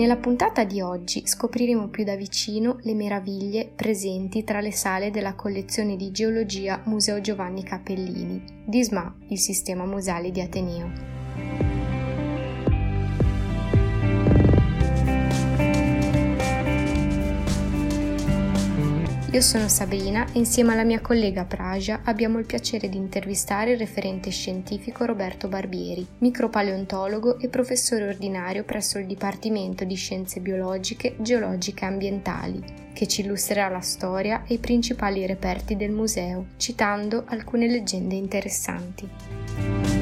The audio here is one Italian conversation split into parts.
Nella puntata di oggi scopriremo più da vicino le meraviglie presenti tra le sale della collezione di geologia Museo Giovanni Capellini, di SMA, il sistema museale di Ateneo. Io sono Sabrina e insieme alla mia collega Praja abbiamo il piacere di intervistare il referente scientifico Roberto Barbieri, micropaleontologo e professore ordinario presso il Dipartimento di Scienze Biologiche, Geologiche e Ambientali, che ci illustrerà la storia e i principali reperti del museo, citando alcune leggende interessanti.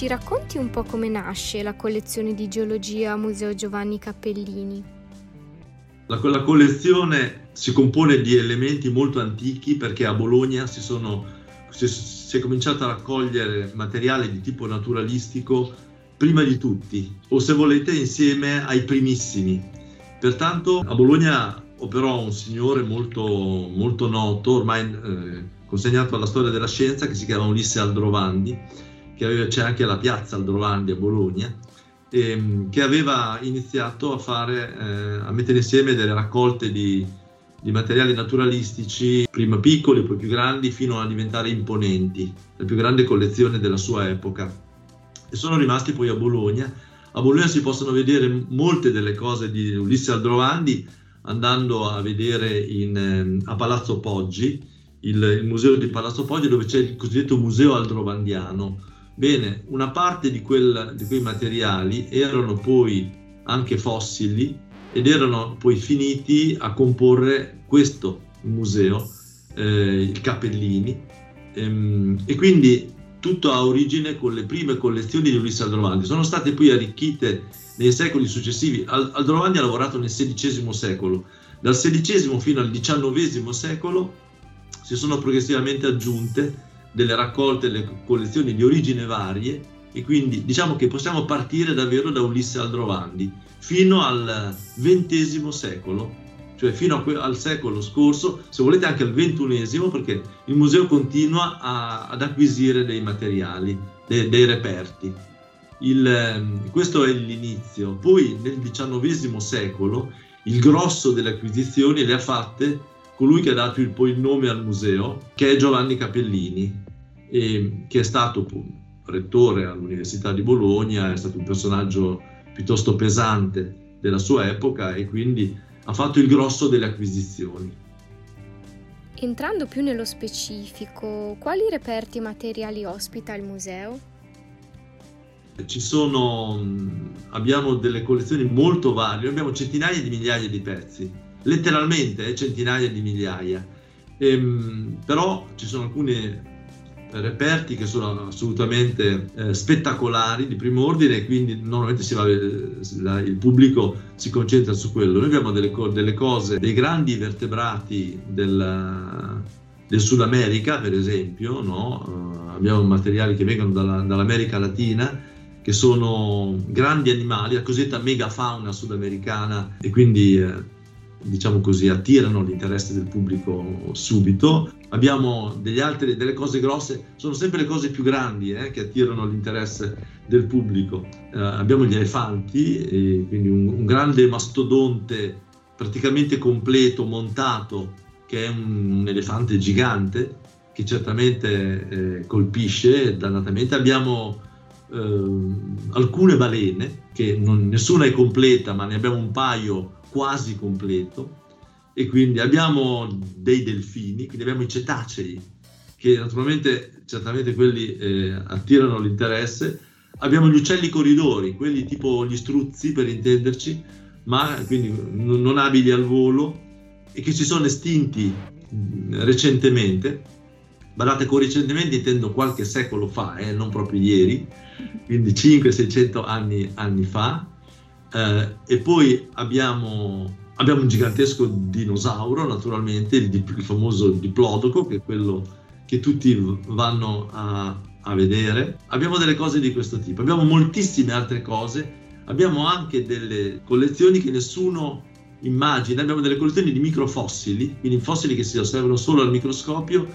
Ci racconti un po' come nasce la collezione di geologia Museo Giovanni Cappellini? La, la collezione si compone di elementi molto antichi perché a Bologna si, sono, si, si è cominciato a raccogliere materiale di tipo naturalistico prima di tutti, o se volete insieme ai primissimi. Pertanto a Bologna operò un signore molto, molto noto, ormai eh, consegnato alla storia della scienza, che si chiama Ulisse Aldrovandi, aveva, c'è anche la piazza Aldrovandi a Bologna, ehm, che aveva iniziato a, fare, eh, a mettere insieme delle raccolte di, di, materiali naturalistici, prima piccoli, poi più grandi, fino a diventare imponenti, la più grande collezione della sua epoca. E sono rimasti poi a Bologna. A Bologna si possono vedere molte delle cose di Ulisse Aldrovandi andando a vedere in, ehm, a Palazzo Poggi, il, il, museo di Palazzo Poggi dove c'è il cosiddetto museo aldrovandiano, Bene, una parte di, quel, di quei materiali erano poi anche fossili ed erano poi finiti a comporre questo museo, eh, il Capellini, ehm, e quindi tutto ha origine con le prime collezioni di Ulisse Aldrovandi. Sono state poi arricchite nei secoli successivi. Aldrovandi ha lavorato nel XVI secolo. Dal XVI fino al XIX secolo si sono progressivamente aggiunte delle raccolte, delle collezioni di origine varie e quindi diciamo che possiamo partire davvero da Ulisse Aldrovandi fino al XX secolo, cioè fino a, al secolo scorso, se volete anche al XXI, perché il museo continua a, ad acquisire dei materiali, de, dei reperti. Il, ehm, questo è l'inizio. Poi nel XIX secolo il grosso delle acquisizioni le ha fatte colui che ha dato il, poi il nome al museo, che è Giovanni Capellini, e, che è stato rettore all'Università di Bologna, è stato un personaggio piuttosto pesante della sua epoca e quindi ha fatto il grosso delle acquisizioni. Entrando più nello specifico, quali reperti materiali ospita il museo? Ci sono, abbiamo delle collezioni molto varie, abbiamo centinaia di migliaia di pezzi, letteralmente eh, centinaia di migliaia. Ehm, però ci sono alcuni reperti che sono assolutamente eh, spettacolari di primo ordine quindi normalmente va, la, il pubblico si concentra su quello. Noi abbiamo delle, delle cose, dei grandi vertebrati del, del Sud America, per esempio, no? uh, abbiamo materiali che vengono dalla, dall'America Latina che sono grandi animali, la cosiddetta megafauna sudamericana e quindi eh, diciamo così, attirano l'interesse del pubblico subito. Abbiamo altri, delle cose grosse, sono sempre le cose più grandi eh, che attirano l'interesse del pubblico. Eh, abbiamo gli elefanti, quindi un, un, grande mastodonte praticamente completo, montato, che è un, un elefante gigante, che certamente eh, colpisce dannatamente. Abbiamo eh, alcune balene, che non, nessuna è completa, ma ne abbiamo un paio quasi completo e quindi abbiamo dei delfini, quindi abbiamo i cetacei che naturalmente certamente quelli eh, attirano l'interesse, abbiamo gli uccelli corridori, quelli tipo gli struzzi per intenderci, ma quindi non, abili al volo e che si sono estinti recentemente. Guardate, con recentemente intendo qualche secolo fa, eh, non proprio ieri, quindi 500-600 anni, anni fa, eh, e poi abbiamo, abbiamo, un gigantesco dinosauro, naturalmente, il, il, famoso diplodoco, che è quello che tutti vanno a, a vedere. Abbiamo delle cose di questo tipo, abbiamo moltissime altre cose, abbiamo anche delle collezioni che nessuno immagina, abbiamo delle collezioni di microfossili, quindi fossili che si osservano solo al microscopio,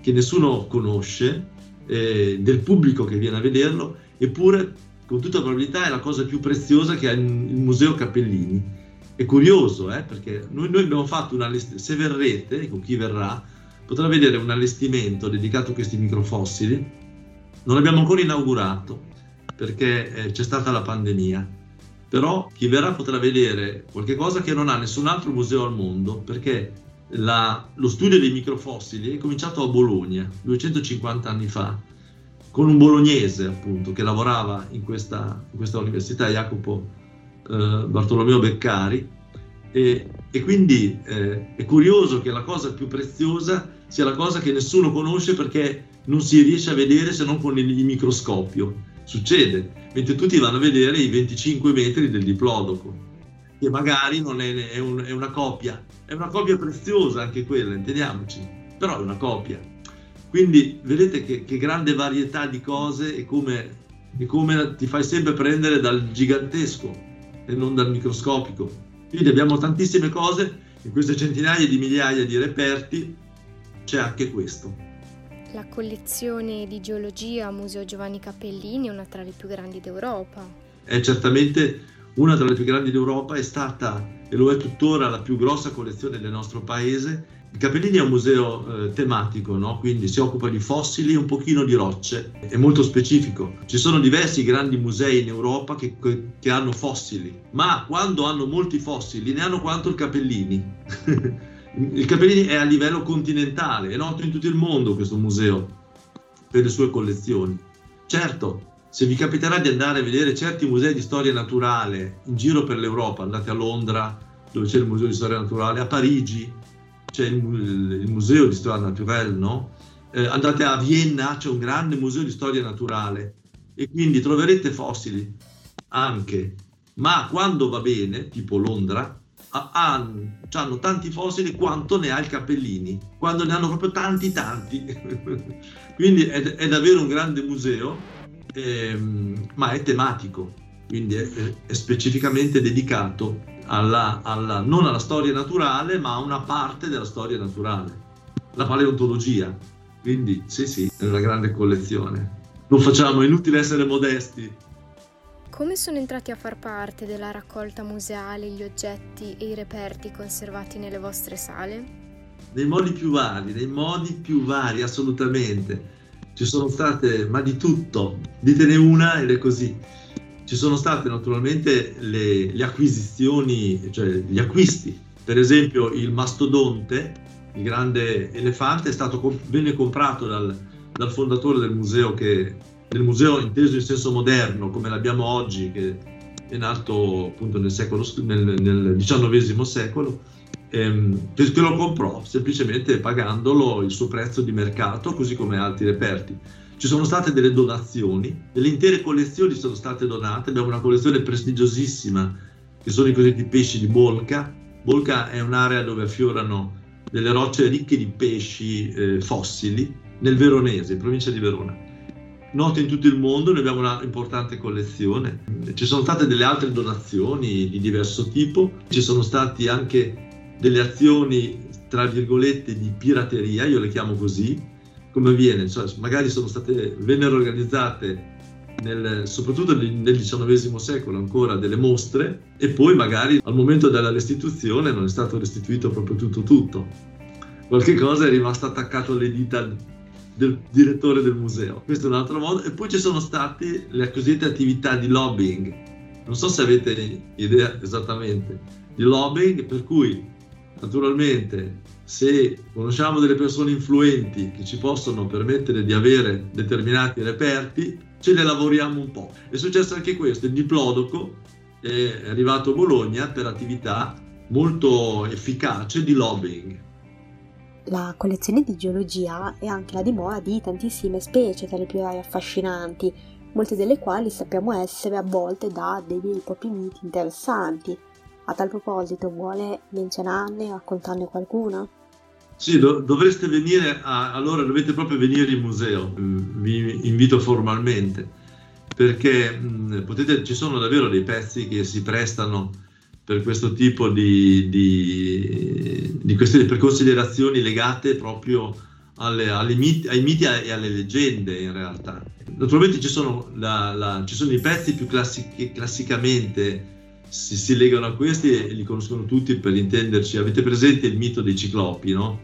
che nessuno conosce, eh, del pubblico che viene a vederlo, eppure con tutta probabilità è la cosa più preziosa che ha il Museo Cappellini. È curioso, eh, perché noi, noi abbiamo fatto un allestimento, se verrete, con chi verrà, potrà vedere un allestimento dedicato a questi microfossili. Non l'abbiamo ancora inaugurato perché eh, c'è stata la pandemia, però chi verrà potrà vedere qualcosa che non ha nessun altro museo al mondo, perché la, lo studio dei microfossili è cominciato a Bologna 250 anni fa con un bolognese appunto che lavorava in questa, in questa università, Jacopo Bartolomeo Beccari, e, e quindi eh, è curioso che la cosa più preziosa sia la cosa che nessuno conosce perché non si riesce a vedere se non con il, il microscopio. Succede, mentre tutti vanno a vedere i 25 metri del diplodoco, che magari non è, è, un, è una copia, è una copia preziosa anche quella, intendiamoci, però è una copia. Quindi vedete che, che grande varietà di cose e come, e come ti fai sempre prendere dal gigantesco e non dal microscopico. Quindi abbiamo tantissime cose, in queste centinaia di migliaia di reperti c'è anche questo. La collezione di geologia Museo Giovanni Cappellini è una tra le più grandi d'Europa. È certamente una tra le più grandi d'Europa, è stata e lo è tuttora la più grossa collezione del nostro paese. Il Capellini è un museo eh, tematico, no? quindi si occupa di fossili e un pochino di rocce, è molto specifico. Ci sono diversi grandi musei in Europa che, che hanno fossili, ma quando hanno molti fossili ne hanno quanto il Capellini. il Capellini è a livello continentale, è noto in tutto il mondo questo museo per le sue collezioni. Certo, se vi capiterà di andare a vedere certi musei di storia naturale in giro per l'Europa, andate a Londra dove c'è il museo di storia naturale, a Parigi c'è il, il museo di storia naturale, no? Eh, andate a Vienna, c'è un grande museo di storia naturale e quindi troverete fossili anche, ma quando va bene, tipo Londra, hanno, hanno tanti fossili quanto ne ha il Cappellini, quando ne hanno proprio tanti tanti. quindi è, è davvero un grande museo ehm, ma è tematico, quindi è, è specificamente dedicato alla, alla, non alla storia naturale, ma a una parte della storia naturale, la paleontologia. Quindi sì, sì, è una grande collezione. Non facciamo, è inutile essere modesti. Come sono entrati a far parte della raccolta museale gli oggetti e i reperti conservati nelle vostre sale? Nei modi più vari, nei modi più vari, assolutamente ci sono state, ma di tutto, ditene una ed è così. Ci sono state naturalmente le, le acquisizioni, cioè gli acquisti. Per esempio il mastodonte, il grande elefante, è stato, venne comprato dal, dal fondatore del museo, che, del museo inteso in senso moderno, come l'abbiamo oggi, che è nato appunto nel, secolo, nel, nel XIX secolo, ehm, che lo comprò semplicemente pagandolo il suo prezzo di mercato, così come altri reperti. Ci sono state delle donazioni, delle intere collezioni sono state donate, abbiamo una collezione prestigiosissima che sono i cosiddetti pesci di Bolca. Bolca è un'area dove affiorano delle rocce ricche di pesci eh, fossili nel Veronese, in provincia di Verona. Note in tutto il mondo, noi abbiamo una importante collezione. Ci sono state delle altre donazioni di diverso tipo, ci sono stati anche delle azioni, tra virgolette, di pirateria, io le chiamo così, come avviene? Cioè, magari sono state, vennero organizzate nel, soprattutto nel XIX secolo ancora delle mostre e poi magari al momento della restituzione non è stato restituito proprio tutto tutto. Qualche cosa è rimasto attaccato alle dita del direttore del museo. Questo è un altro modo. E poi ci sono state le cosiddette attività di lobbying. Non so se avete idea esattamente di lobbying, per cui Naturalmente, se conosciamo delle persone influenti che ci possono permettere di avere determinati reperti, ce ne lavoriamo un po'. È successo anche questo, il Diplodoco è arrivato a Bologna per attività molto efficace di lobbying. La collezione di geologia è anche la dimora di tantissime specie tra le più rare affascinanti, molte delle quali sappiamo essere avvolte da dei veri e propri miti interessanti, a tal proposito, vuole menzionarne, raccontarne qualcuna? Sì, do- dovreste venire, a, allora dovete proprio venire in museo, vi invito formalmente, perché mh, potete, ci sono davvero dei pezzi che si prestano per questo tipo di, di, di questioni, per considerazioni legate proprio alle, alle miti, ai miti e alle leggende in realtà. Naturalmente ci sono, la, la, ci sono i pezzi più classic, classicamente si, si, legano a questi e li conoscono tutti per intenderci. Avete presente il mito dei ciclopi, no?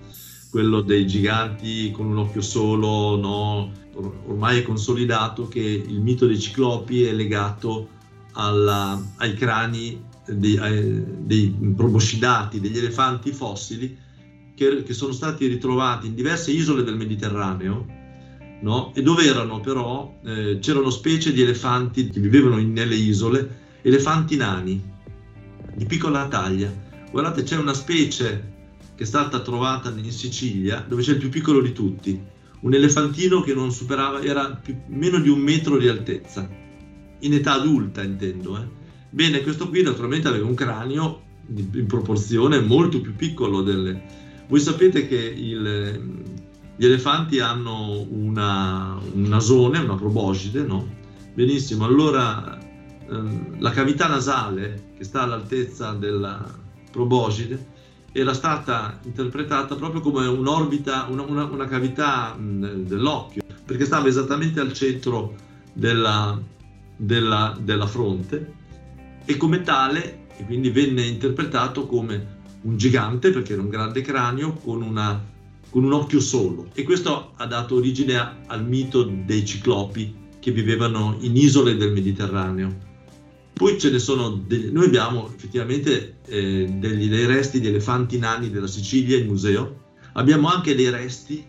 quello dei giganti con un occhio solo, no? Or- ormai è consolidato che il mito dei ciclopi è legato alla, ai crani dei, ai, dei proboscidati, degli elefanti fossili che, che, sono stati ritrovati in diverse isole del Mediterraneo, no? e dove erano però, eh, c'erano specie di elefanti che vivevano in, nelle isole, elefanti nani, di piccola taglia. Guardate, c'è una specie che è stata trovata in Sicilia, dove c'è il più piccolo di tutti, un elefantino che non superava, era più, meno di un metro di altezza, in età adulta intendo. Eh. Bene, questo qui naturalmente aveva un cranio in proporzione molto più piccolo delle, voi sapete che il, gli elefanti hanno una, un nasone, una proboscide, no? Benissimo, allora ehm, la cavità nasale che sta all'altezza della proboscide era stata interpretata proprio come un'orbita, una, una, una cavità mh, dell'occhio, perché stava esattamente al centro della, della, della fronte e come tale, e quindi venne interpretato come un gigante perché era un grande cranio con, una, con un occhio solo e questo ha dato origine a, al mito dei ciclopi che vivevano in isole del Mediterraneo. Poi ce ne sono, degli, noi abbiamo effettivamente eh, degli, dei resti di elefanti nani della Sicilia in museo, abbiamo anche dei resti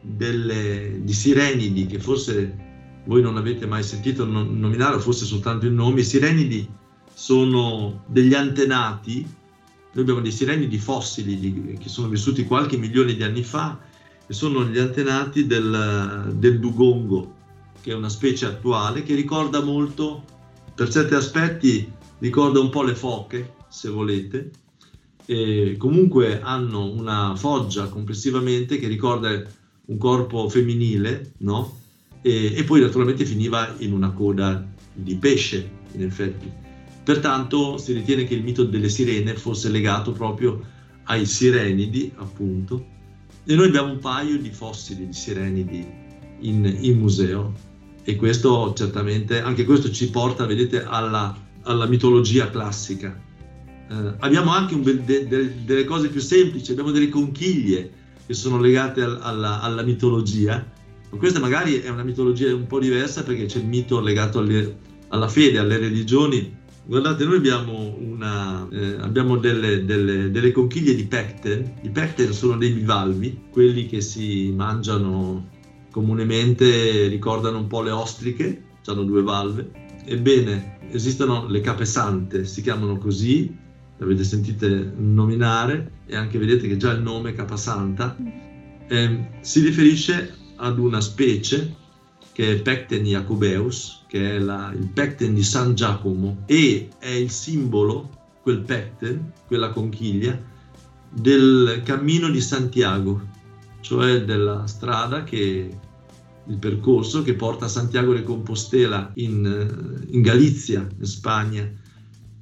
delle, di sirenidi che forse voi non avete mai sentito nominare o forse soltanto il nome. I sirenidi sono degli antenati noi abbiamo dei sireni di fossili di, che sono vissuti qualche milione di anni fa e sono gli antenati del, del dugongo, che è una specie attuale che ricorda molto, per certi aspetti, ricorda un po' le foche, se volete, e comunque hanno una foggia complessivamente che ricorda un corpo femminile, no? E, e, poi naturalmente finiva in una coda di pesce, in effetti. Pertanto si ritiene che il mito delle sirene fosse legato proprio ai sirenidi, appunto, e noi abbiamo un paio di fossili di sirenidi in, in museo e questo certamente, anche questo ci porta, vedete, alla, alla mitologia classica. Eh, abbiamo anche un, de, de, delle cose più semplici, abbiamo delle conchiglie che sono legate al, alla, alla, mitologia, questa magari è una mitologia un po' diversa perché c'è il mito legato alle, alla fede, alle religioni, Guardate, noi abbiamo, una, eh, abbiamo delle, delle, delle, conchiglie di pecten. I pecten sono dei bivalvi, quelli che si mangiano comunemente, ricordano un po' le ostriche, hanno due valve. Ebbene, esistono le capesante, si chiamano così, le avete sentite nominare, e anche vedete che già il nome capasanta eh, si riferisce ad una specie che è Pecten Jacobeus, che è la, il Pecten di San Giacomo e è il simbolo, quel Pecten, quella conchiglia, del cammino di Santiago, cioè della strada che il percorso che porta a Santiago de Compostela in, in Galizia, in Spagna,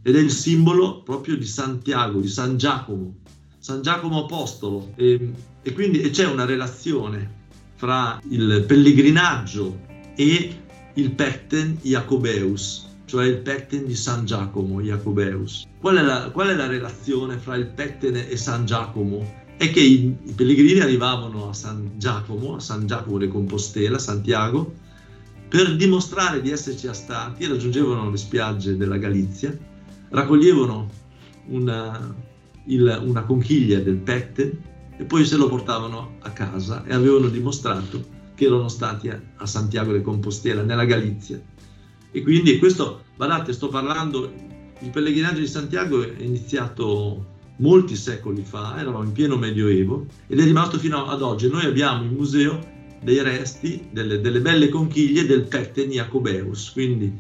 ed è il simbolo proprio di Santiago, di San Giacomo, San Giacomo Apostolo. E, e quindi e c'è una relazione fra il pellegrinaggio e il Pecten Jacobeus, cioè il Pecten di San Giacomo Jacobeus. Qual è la, qual è la relazione fra il Pecten e San Giacomo? È che i, i pellegrini arrivavano a San Giacomo, a San Giacomo de Compostela, Santiago, per dimostrare di esserci stati, raggiungevano le spiagge della Galizia, raccoglievano una, il, una conchiglia del Pecten e poi se lo portavano a casa e avevano dimostrato che erano stati a, Santiago de Compostela, nella Galizia. E quindi questo, guardate, sto parlando, il pellegrinaggio di Santiago è iniziato molti secoli fa, eravamo in pieno medioevo, ed è rimasto fino ad oggi. Noi abbiamo in museo dei resti, delle, delle belle conchiglie del Pecten Jacobeus, quindi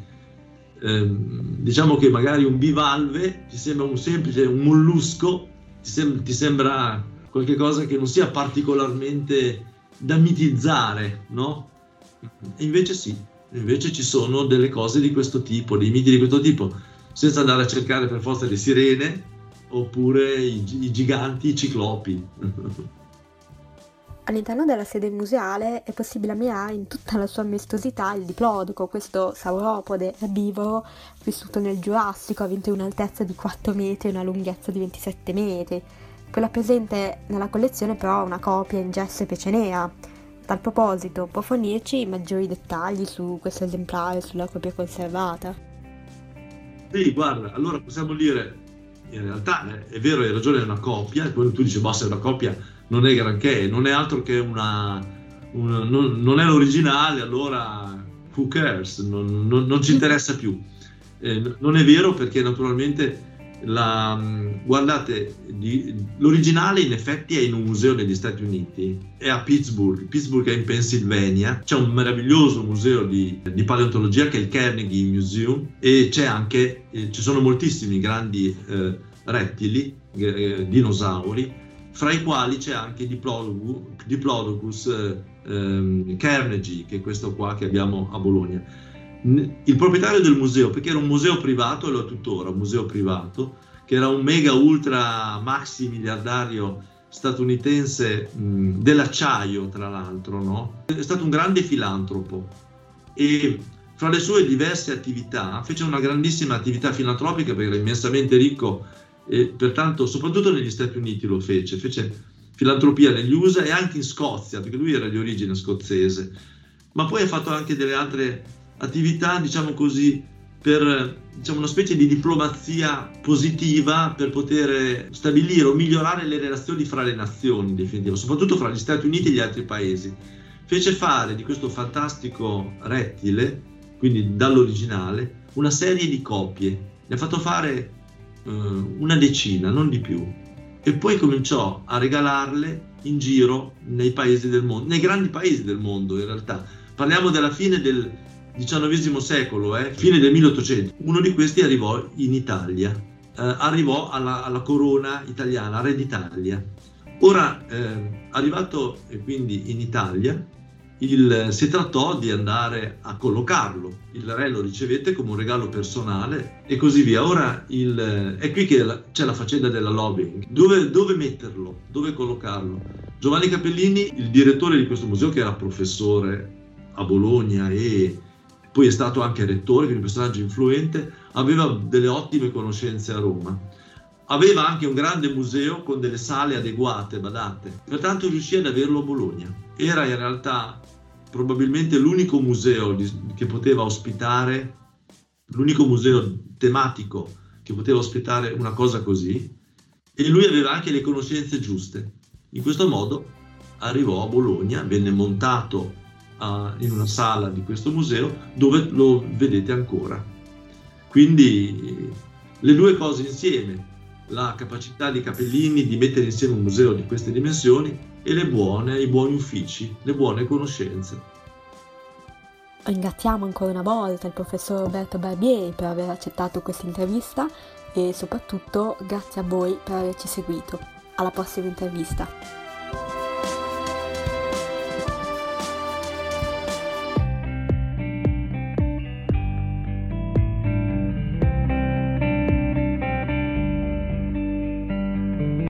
ehm, diciamo che magari un bivalve ti sembra un semplice, un mollusco, ti, sem- ti sembra qualcosa che non sia particolarmente da mitizzare, no? Invece sì, invece ci sono delle cose di questo tipo, dei miti di questo tipo, senza andare a cercare per forza le sirene oppure i, i giganti, i ciclopi. All'interno della sede museale è possibile ammirare in tutta la sua maestosità il diplodico, questo sauropode erbivoro vissuto nel Giurassico, ha vinto un'altezza di 4 metri e una lunghezza di 27 metri. Quella presente nella collezione però è una copia in gesso e pece nera. A tal proposito, può fornirci maggiori dettagli su questo esemplare, sulla copia conservata? Sì, guarda, allora possiamo dire, in realtà eh, è vero, hai ragione, è una copia, e poi tu dici, boh, se è una copia non è granché, non è altro che una... una non, non, è l'originale, allora who cares, non, non, non ci interessa più. Eh, non è vero perché naturalmente la, guardate, di, l'originale in effetti è in un museo negli Stati Uniti, è a Pittsburgh, Pittsburgh è in Pennsylvania, c'è un meraviglioso museo di, di paleontologia che è il Carnegie Museum e anche, eh, ci sono moltissimi grandi eh, rettili, eh, dinosauri, fra i quali c'è anche Diplodocus, Diplodocus eh, ehm, Carnegie, che è questo qua che abbiamo a Bologna. Il proprietario del museo, perché era un museo privato, e lo è tuttora, un museo privato, che era un mega ultra maxi miliardario statunitense mh, dell'acciaio, tra l'altro, no? è stato un grande filantropo. E fra le sue diverse attività fece una grandissima attività filantropica perché era immensamente ricco e pertanto soprattutto negli Stati Uniti lo fece, fece filantropia negli USA e anche in Scozia, perché lui era di origine scozzese, ma poi ha fatto anche delle altre attività, diciamo così, per diciamo, una specie di diplomazia positiva per poter stabilire o migliorare le relazioni fra le nazioni, in soprattutto fra gli Stati Uniti e gli altri paesi. Fece fare di questo fantastico rettile, quindi dall'originale, una serie di copie. Ne ha fatto fare eh, una decina, non di più, e poi cominciò a regalarle in giro nei paesi del mondo, nei grandi paesi del mondo in realtà. Parliamo della fine del XIX secolo, eh, fine del 1800. Uno di questi arrivò in Italia, eh, arrivò alla, alla, corona italiana, re d'Italia. Ora, eh, arrivato quindi in Italia, il, si trattò di andare a collocarlo. Il re lo ricevette come un regalo personale e così via. Ora il, è qui che c'è la faccenda della lobbying. Dove, dove, metterlo? Dove collocarlo? Giovanni Capellini, il direttore di questo museo, che era professore a Bologna e poi è stato anche rettore, quindi un personaggio influente, aveva delle ottime conoscenze a Roma. Aveva anche un grande museo con delle sale adeguate, badate, pertanto riuscì ad averlo a Bologna. Era in realtà probabilmente l'unico museo che poteva ospitare, l'unico museo tematico che poteva ospitare una cosa così, e lui aveva anche le conoscenze giuste. In questo modo arrivò a Bologna, venne montato uh, in una sala di questo museo dove lo vedete ancora. Quindi le due cose insieme, la capacità di Capellini di mettere insieme un museo di queste dimensioni e buone, i buoni uffici, le buone conoscenze. Ringraziamo ancora una volta il professor Roberto Barbieri per aver accettato questa intervista e soprattutto grazie a voi per averci seguito. Alla prossima intervista.